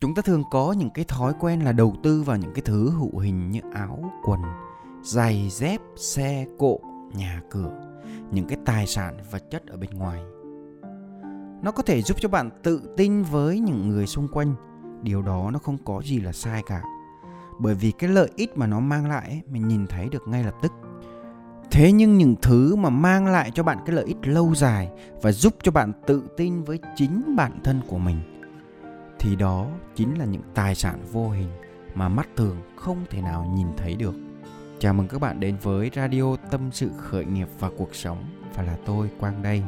chúng ta thường có những cái thói quen là đầu tư vào những cái thứ hữu hình như áo quần giày dép xe cộ nhà cửa những cái tài sản vật chất ở bên ngoài. Nó có thể giúp cho bạn tự tin với những người xung quanh. Điều đó nó không có gì là sai cả. Bởi vì cái lợi ích mà nó mang lại ấy, mình nhìn thấy được ngay lập tức. Thế nhưng những thứ mà mang lại cho bạn cái lợi ích lâu dài và giúp cho bạn tự tin với chính bản thân của mình thì đó chính là những tài sản vô hình mà mắt thường không thể nào nhìn thấy được. Chào mừng các bạn đến với radio tâm sự khởi nghiệp và cuộc sống. Và là tôi, quang đây.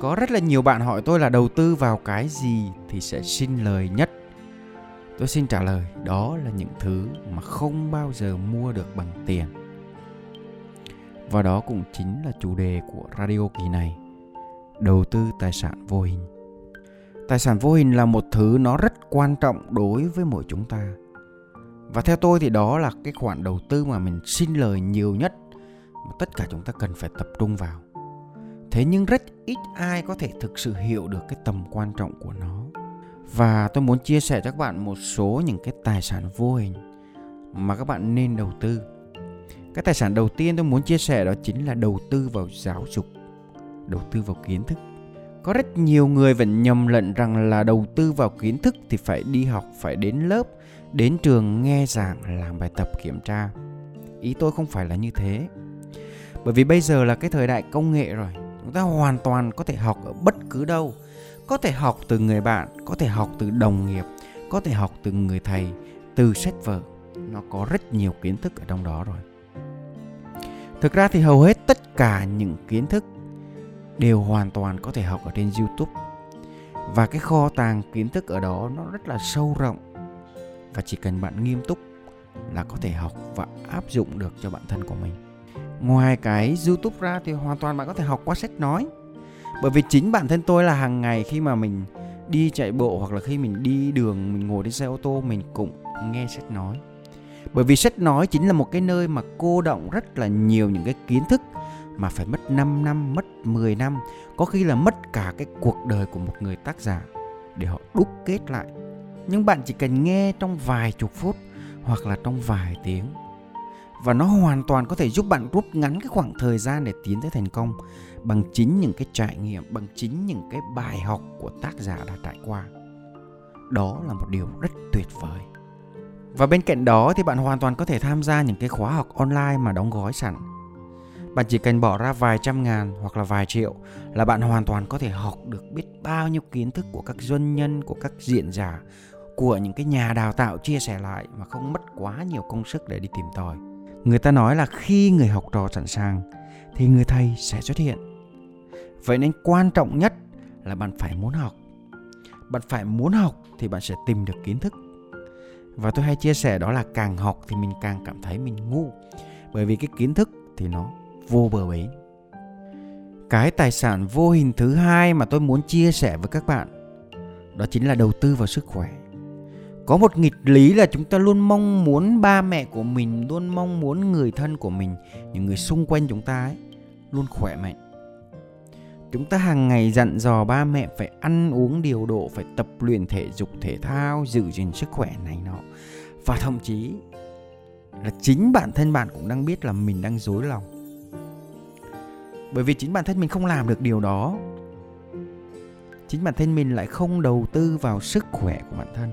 Có rất là nhiều bạn hỏi tôi là đầu tư vào cái gì thì sẽ sinh lời nhất. Tôi xin trả lời, đó là những thứ mà không bao giờ mua được bằng tiền. Và đó cũng chính là chủ đề của radio kỳ này. Đầu tư tài sản vô hình tài sản vô hình là một thứ nó rất quan trọng đối với mỗi chúng ta. Và theo tôi thì đó là cái khoản đầu tư mà mình xin lời nhiều nhất mà tất cả chúng ta cần phải tập trung vào. Thế nhưng rất ít ai có thể thực sự hiểu được cái tầm quan trọng của nó. Và tôi muốn chia sẻ cho các bạn một số những cái tài sản vô hình mà các bạn nên đầu tư. Cái tài sản đầu tiên tôi muốn chia sẻ đó chính là đầu tư vào giáo dục, đầu tư vào kiến thức có rất nhiều người vẫn nhầm lẫn rằng là đầu tư vào kiến thức thì phải đi học, phải đến lớp, đến trường nghe giảng, làm bài tập kiểm tra. Ý tôi không phải là như thế. Bởi vì bây giờ là cái thời đại công nghệ rồi. Chúng ta hoàn toàn có thể học ở bất cứ đâu. Có thể học từ người bạn, có thể học từ đồng nghiệp, có thể học từ người thầy, từ sách vở. Nó có rất nhiều kiến thức ở trong đó rồi. Thực ra thì hầu hết tất cả những kiến thức đều hoàn toàn có thể học ở trên youtube. Và cái kho tàng kiến thức ở đó nó rất là sâu rộng. Và chỉ cần bạn nghiêm túc là có thể học và áp dụng được cho bản thân của mình. Ngoài cái youtube ra thì hoàn toàn bạn có thể học qua sách nói. Bởi vì chính bản thân tôi là hàng ngày khi mà mình đi chạy bộ hoặc là khi mình đi đường, mình ngồi trên xe ô tô, mình cũng nghe sách nói. Bởi vì sách nói chính là một cái nơi mà cô động rất là nhiều những cái kiến thức mà phải mất 5 năm, mất 10 năm, có khi là mất cả cái cuộc đời của một người tác giả để họ đúc kết lại. Nhưng bạn chỉ cần nghe trong vài chục phút hoặc là trong vài tiếng và nó hoàn toàn có thể giúp bạn rút ngắn cái khoảng thời gian để tiến tới thành công bằng chính những cái trải nghiệm, bằng chính những cái bài học của tác giả đã trải qua. Đó là một điều rất tuyệt vời. Và bên cạnh đó thì bạn hoàn toàn có thể tham gia những cái khóa học online mà đóng gói sẵn. Bạn chỉ cần bỏ ra vài trăm ngàn hoặc là vài triệu là bạn hoàn toàn có thể học được biết bao nhiêu kiến thức của các doanh nhân, của các diễn giả, của những cái nhà đào tạo chia sẻ lại mà không mất quá nhiều công sức để đi tìm tòi. Người ta nói là khi người học trò sẵn sàng thì người thầy sẽ xuất hiện. Vậy nên quan trọng nhất là bạn phải muốn học. Bạn phải muốn học thì bạn sẽ tìm được kiến thức và tôi hay chia sẻ đó là càng học thì mình càng cảm thấy mình ngu bởi vì cái kiến thức thì nó vô bờ bến. Cái tài sản vô hình thứ hai mà tôi muốn chia sẻ với các bạn, đó chính là đầu tư vào sức khỏe. Có một nghịch lý là chúng ta luôn mong muốn ba mẹ của mình, luôn mong muốn người thân của mình, những người xung quanh chúng ta ấy, luôn khỏe mạnh. Chúng ta hàng ngày dặn dò ba mẹ phải ăn uống điều độ, phải tập luyện thể dục, thể thao, giữ gìn sức khỏe này nọ. Và thậm chí là chính bản thân bạn cũng đang biết là mình đang dối lòng bởi vì chính bản thân mình không làm được điều đó. Chính bản thân mình lại không đầu tư vào sức khỏe của bản thân.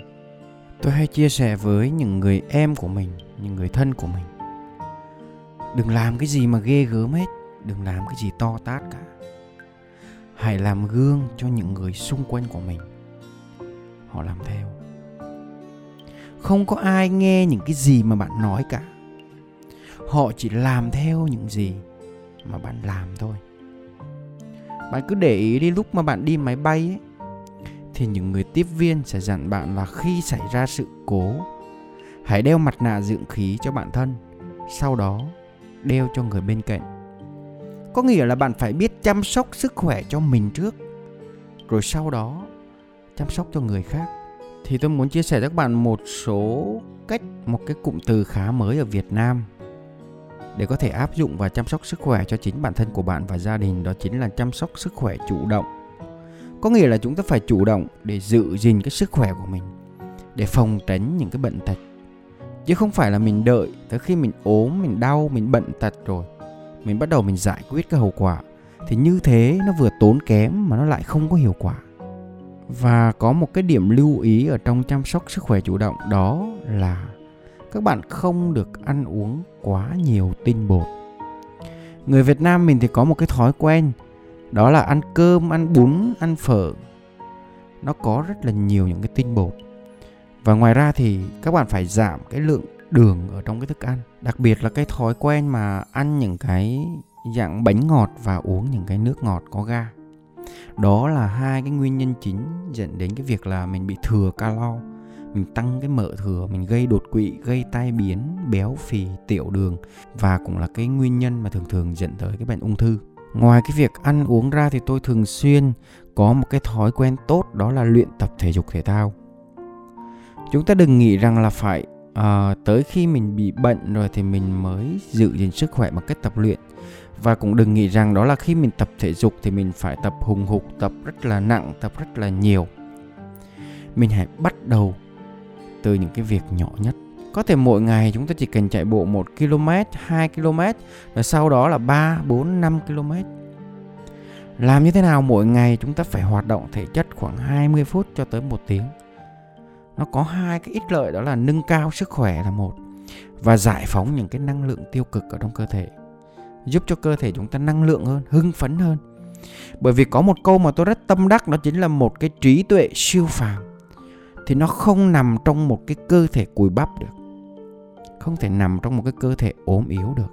Tôi hay chia sẻ với những người em của mình, những người thân của mình. Đừng làm cái gì mà ghê gớm hết, đừng làm cái gì to tát cả. Hãy làm gương cho những người xung quanh của mình. Họ làm theo. Không có ai nghe những cái gì mà bạn nói cả. Họ chỉ làm theo những gì mà bạn làm thôi. Bạn cứ để ý đi lúc mà bạn đi máy bay ấy, thì những người tiếp viên sẽ dặn bạn là khi xảy ra sự cố hãy đeo mặt nạ dưỡng khí cho bản thân sau đó đeo cho người bên cạnh. Có nghĩa là bạn phải biết chăm sóc sức khỏe cho mình trước rồi sau đó chăm sóc cho người khác. Thì tôi muốn chia sẻ với các bạn một số cách một cái cụm từ khá mới ở Việt Nam để có thể áp dụng và chăm sóc sức khỏe cho chính bản thân của bạn và gia đình, đó chính là chăm sóc sức khỏe chủ động. Có nghĩa là chúng ta phải chủ động để giữ gìn cái sức khỏe của mình, để phòng tránh những cái bệnh tật. Chứ không phải là mình đợi tới khi mình ốm, mình đau, mình bệnh tật rồi, mình bắt đầu mình giải quyết cái hậu quả. Thì như thế nó vừa tốn kém mà nó lại không có hiệu quả. Và có một cái điểm lưu ý ở trong chăm sóc sức khỏe chủ động, đó là các bạn không được ăn uống quá nhiều tinh bột. Người việt nam mình thì có một cái thói quen, đó là ăn cơm, ăn bún, ăn phở. Nó có rất là nhiều những cái tinh bột. Và ngoài ra thì các bạn phải giảm cái lượng đường ở trong cái thức ăn. Đặc biệt là cái thói quen mà ăn những cái dạng bánh ngọt và uống những cái nước ngọt có ga. Đó là hai cái nguyên nhân chính dẫn đến cái việc là mình bị thừa calo mình tăng cái mỡ thừa mình gây đột quỵ gây tai biến béo phì tiểu đường. Và cũng là cái nguyên nhân mà thường thường dẫn tới cái bệnh ung thư. Ngoài cái việc ăn uống ra thì tôi thường xuyên có một cái thói quen tốt đó là luyện tập thể dục thể thao. Chúng ta đừng nghĩ rằng là phải à, tới khi mình bị bệnh rồi thì mình mới giữ gìn sức khỏe bằng cách tập luyện. Và cũng đừng nghĩ rằng đó là khi mình tập thể dục thì mình phải tập hùng hục tập rất là nặng tập rất là nhiều. Mình hãy bắt đầu từ những cái việc nhỏ nhất có thể mỗi ngày chúng ta chỉ cần chạy bộ 1 km, 2 km và sau đó là 3, 4, 5 km. Làm như thế nào mỗi ngày chúng ta phải hoạt động thể chất khoảng 20 phút cho tới một tiếng. Nó có hai cái ích lợi đó là nâng cao sức khỏe là một và giải phóng những cái năng lượng tiêu cực ở trong cơ thể. Giúp cho cơ thể chúng ta năng lượng hơn, hưng phấn hơn. Bởi vì có một câu mà tôi rất tâm đắc đó chính là một cái trí tuệ siêu phàm thì nó không nằm trong một cái cơ thể cùi bắp được. Không thể nằm trong một cái cơ thể ốm yếu được.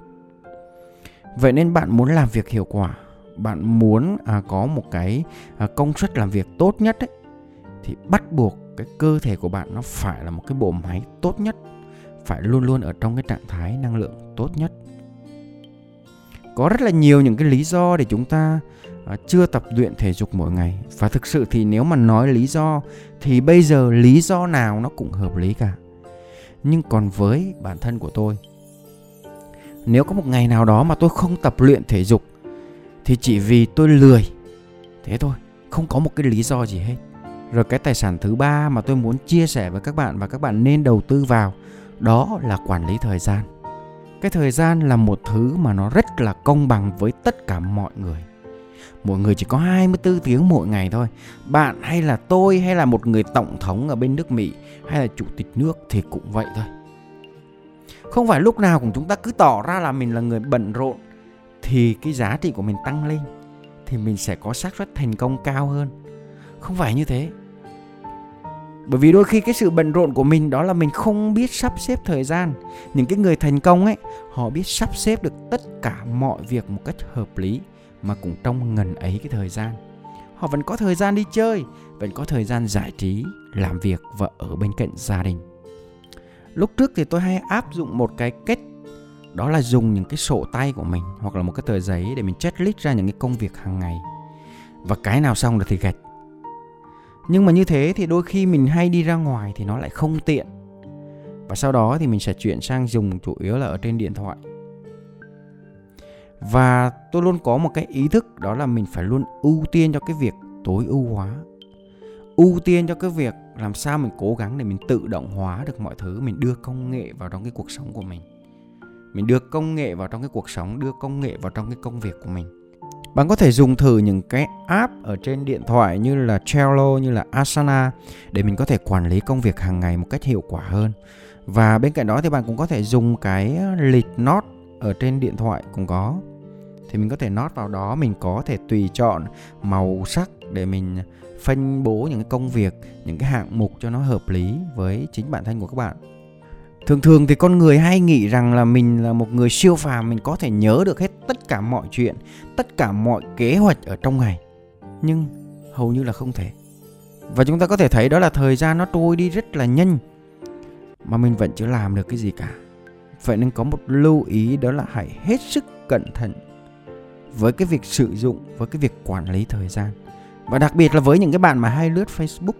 Vậy nên bạn muốn làm việc hiệu quả bạn muốn à, có một cái à, công suất làm việc tốt nhất ấy, thì bắt buộc cái cơ thể của bạn nó phải là một cái bộ máy tốt nhất phải luôn luôn ở trong cái trạng thái năng lượng tốt nhất. Có rất là nhiều những cái lý do để chúng ta Ờ, chưa tập luyện thể dục mỗi ngày. Và thực sự thì nếu mà nói lý do, thì bây giờ lý do nào nó cũng hợp lý cả. Nhưng còn với bản thân của tôi, nếu có một ngày nào đó mà tôi không tập luyện thể dục, thì chỉ vì tôi lười. Thế thôi, không có một cái lý do gì hết. Rồi cái tài sản thứ ba mà tôi muốn chia sẻ với các bạn và các bạn nên đầu tư vào, đó là quản lý thời gian. Cái thời gian là một thứ mà nó rất là công bằng với tất cả mọi người. Mỗi người chỉ có 24 tiếng mỗi ngày thôi. Bạn hay là tôi hay là một người tổng thống ở bên nước Mỹ Hay là chủ tịch nước thì cũng vậy thôi. Không phải lúc nào cũng chúng ta cứ tỏ ra là mình là người bận rộn Thì cái giá trị của mình tăng lên Thì mình sẽ có xác suất thành công cao hơn. Không phải như thế. Bởi vì đôi khi cái sự bận rộn của mình đó là mình không biết sắp xếp thời gian. Những cái người thành công ấy, họ biết sắp xếp được tất cả mọi việc một cách hợp lý mà cũng trong ngần ấy cái thời gian. Họ vẫn có thời gian đi chơi, vẫn có thời gian giải trí, làm việc và ở bên cạnh gia đình. Lúc trước thì tôi hay áp dụng một cái cách, đó là dùng những cái sổ tay của mình hoặc là một cái tờ giấy để mình checklist ra những cái công việc hàng ngày. Và cái nào xong rồi thì gạch. Nhưng mà như thế thì đôi khi mình hay đi ra ngoài thì nó lại không tiện. Và sau đó thì mình sẽ chuyển sang dùng chủ yếu là ở trên điện thoại và tôi luôn có một cái ý thức, đó là mình phải luôn ưu tiên cho cái việc tối ưu hóa. Ưu tiên cho cái việc làm sao mình cố gắng để mình tự động hóa được mọi thứ, mình đưa công nghệ vào trong cái cuộc sống của mình. Mình đưa công nghệ vào trong cái cuộc sống, đưa công nghệ vào trong cái công việc của mình. Bạn có thể dùng thử những cái app ở trên điện thoại như là Trello, như là Asana để mình có thể quản lý công việc hàng ngày một cách hiệu quả hơn. Và bên cạnh đó thì bạn cũng có thể dùng cái lịch note ở trên điện thoại cũng có thì mình có thể nót vào đó, mình có thể tùy chọn màu sắc để mình phân bố những cái công việc, những cái hạng mục cho nó hợp lý với chính bản thân của các bạn. Thường thường thì con người hay nghĩ rằng là mình là một người siêu phàm, mình có thể nhớ được hết tất cả mọi chuyện, tất cả mọi kế hoạch ở trong ngày. Nhưng hầu như là không thể. Và chúng ta có thể thấy đó là thời gian nó trôi đi rất là nhanh, mà mình vẫn chưa làm được cái gì cả. Vậy nên có một lưu ý đó là hãy hết sức cẩn thận với cái việc sử dụng, với cái việc quản lý thời gian. Và đặc biệt là với những cái bạn mà hay lướt Facebook,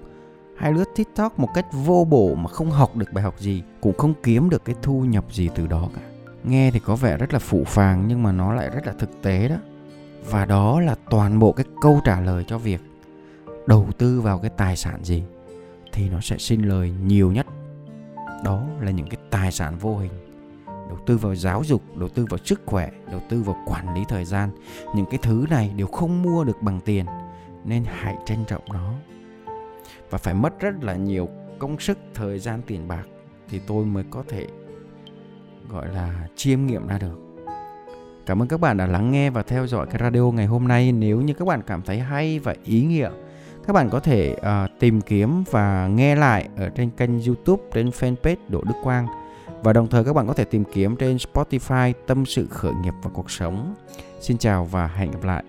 hay lướt TikTok một cách vô bổ mà không học được bài học gì, cũng không kiếm được cái thu nhập gì từ đó cả. Nghe thì có vẻ rất là phụ phàng nhưng mà nó lại rất là thực tế đó. Và đó là toàn bộ cái câu trả lời cho việc đầu tư vào cái tài sản gì thì nó sẽ sinh lời nhiều nhất. Đó là những cái tài sản vô hình đầu tư vào giáo dục đầu tư vào sức khỏe đầu tư vào quản lý thời gian. Những cái thứ này đều không mua được bằng tiền nên hãy trân trọng nó. Và phải mất rất là nhiều công sức thời gian tiền bạc thì tôi mới có thể gọi là chiêm nghiệm ra được. Cảm ơn các bạn đã lắng nghe và theo dõi cái radio ngày hôm nay. Nếu như các bạn cảm thấy hay và ý nghĩa các bạn có thể uh, tìm kiếm và nghe lại ở trên kênh youtube trên fanpage đỗ đức quang và đồng thời các bạn có thể tìm kiếm trên spotify tâm sự khởi nghiệp và cuộc sống. Xin chào và hẹn gặp lại.